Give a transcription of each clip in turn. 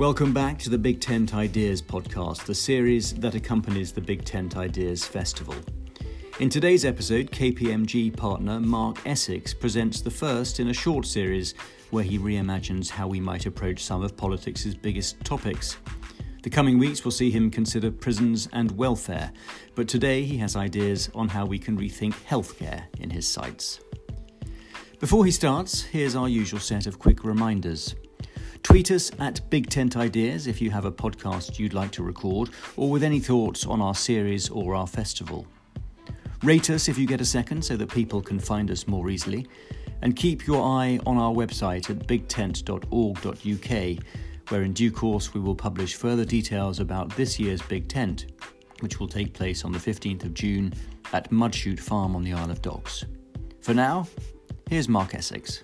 Welcome back to the Big Tent Ideas podcast, the series that accompanies the Big Tent Ideas Festival. In today's episode, KPMG partner Mark Essex presents the first in a short series where he reimagines how we might approach some of politics' biggest topics. The coming weeks will see him consider prisons and welfare, but today he has ideas on how we can rethink healthcare in his sights. Before he starts, here's our usual set of quick reminders. Tweet us at Big Tent Ideas if you have a podcast you'd like to record or with any thoughts on our series or our festival. Rate us if you get a second so that people can find us more easily. And keep your eye on our website at bigtent.org.uk, where in due course we will publish further details about this year's Big Tent, which will take place on the 15th of June at Mudchute Farm on the Isle of Dogs. For now, here's Mark Essex.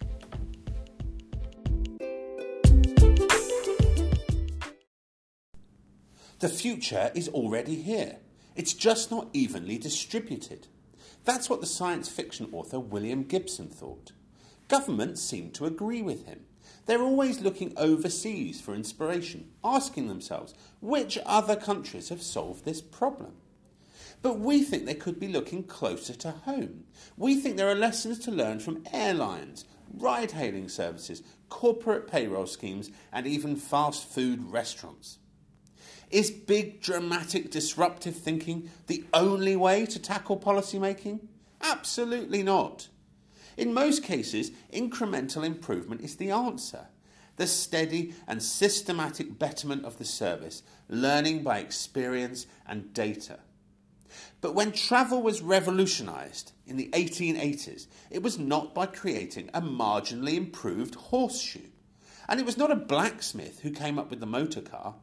The future is already here. It's just not evenly distributed. That's what the science fiction author William Gibson thought. Governments seem to agree with him. They're always looking overseas for inspiration, asking themselves which other countries have solved this problem. But we think they could be looking closer to home. We think there are lessons to learn from airlines, ride hailing services, corporate payroll schemes, and even fast food restaurants. Is big, dramatic, disruptive thinking the only way to tackle policy making? Absolutely not. In most cases, incremental improvement is the answer. The steady and systematic betterment of the service, learning by experience and data. But when travel was revolutionised in the 1880s, it was not by creating a marginally improved horseshoe. And it was not a blacksmith who came up with the motor car,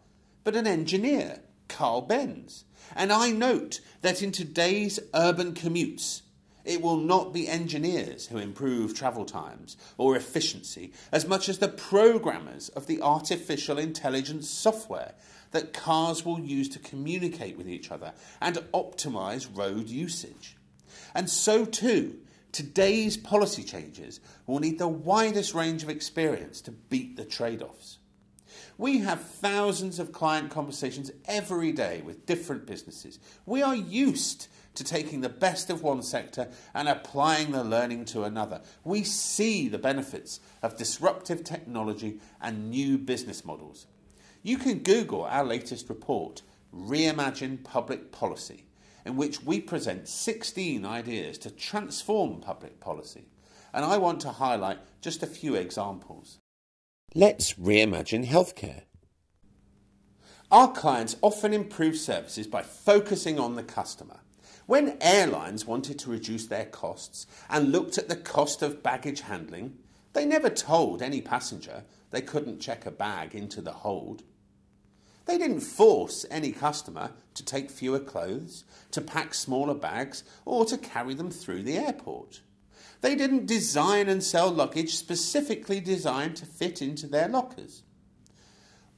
but an engineer, Carl Benz. And I note that in today's urban commutes, it will not be engineers who improve travel times or efficiency as much as the programmers of the artificial intelligence software that cars will use to communicate with each other and optimize road usage. And so too, today's policy changes will need the widest range of experience to beat the trade offs. We have thousands of client conversations every day with different businesses. We are used to taking the best of one sector and applying the learning to another. We see the benefits of disruptive technology and new business models. You can Google our latest report, Reimagine Public Policy, in which we present 16 ideas to transform public policy. And I want to highlight just a few examples. Let's reimagine healthcare. Our clients often improve services by focusing on the customer. When airlines wanted to reduce their costs and looked at the cost of baggage handling, they never told any passenger they couldn't check a bag into the hold. They didn't force any customer to take fewer clothes, to pack smaller bags, or to carry them through the airport. They didn't design and sell luggage specifically designed to fit into their lockers.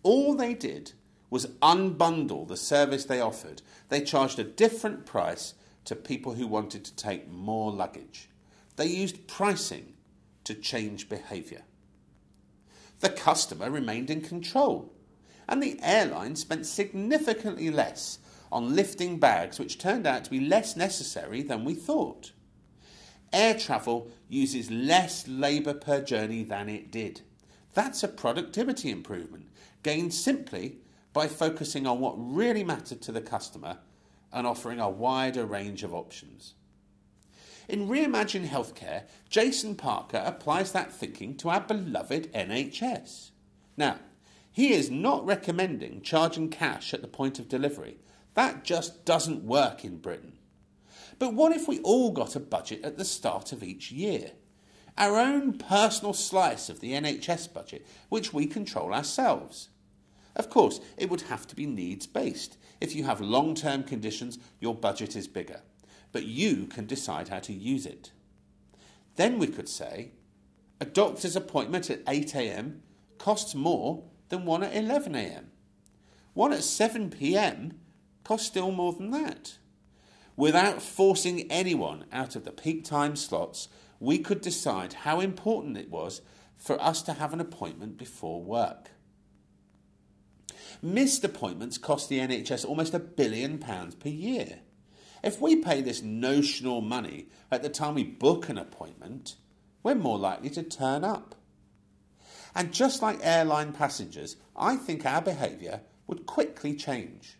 All they did was unbundle the service they offered. They charged a different price to people who wanted to take more luggage. They used pricing to change behaviour. The customer remained in control, and the airline spent significantly less on lifting bags, which turned out to be less necessary than we thought air travel uses less labour per journey than it did. That's a productivity improvement gained simply by focusing on what really mattered to the customer and offering a wider range of options. In Reimagine Healthcare, Jason Parker applies that thinking to our beloved NHS. Now, he is not recommending charging cash at the point of delivery. That just doesn't work in Britain. But what if we all got a budget at the start of each year? Our own personal slice of the NHS budget, which we control ourselves. Of course, it would have to be needs based. If you have long term conditions, your budget is bigger. But you can decide how to use it. Then we could say a doctor's appointment at 8am costs more than one at 11am. One at 7pm costs still more than that. Without forcing anyone out of the peak time slots, we could decide how important it was for us to have an appointment before work. Missed appointments cost the NHS almost a billion pounds per year. If we pay this notional money at the time we book an appointment, we're more likely to turn up. And just like airline passengers, I think our behaviour would quickly change.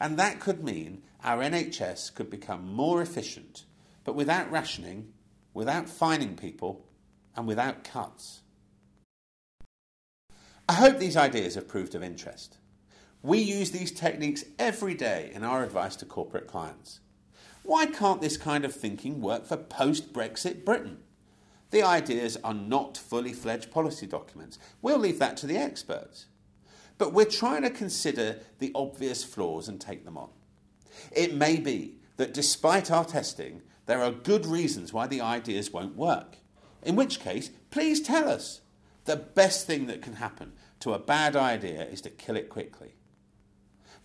And that could mean our NHS could become more efficient, but without rationing, without fining people, and without cuts. I hope these ideas have proved of interest. We use these techniques every day in our advice to corporate clients. Why can't this kind of thinking work for post Brexit Britain? The ideas are not fully fledged policy documents. We'll leave that to the experts. But we're trying to consider the obvious flaws and take them on. It may be that despite our testing, there are good reasons why the ideas won't work. In which case, please tell us. The best thing that can happen to a bad idea is to kill it quickly.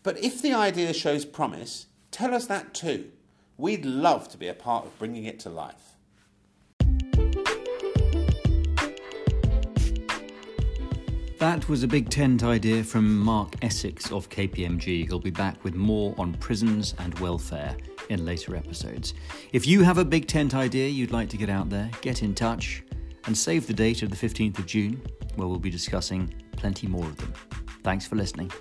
But if the idea shows promise, tell us that too. We'd love to be a part of bringing it to life. That was a big tent idea from Mark Essex of KPMG. He'll be back with more on prisons and welfare in later episodes. If you have a big tent idea you'd like to get out there, get in touch and save the date of the 15th of June, where we'll be discussing plenty more of them. Thanks for listening.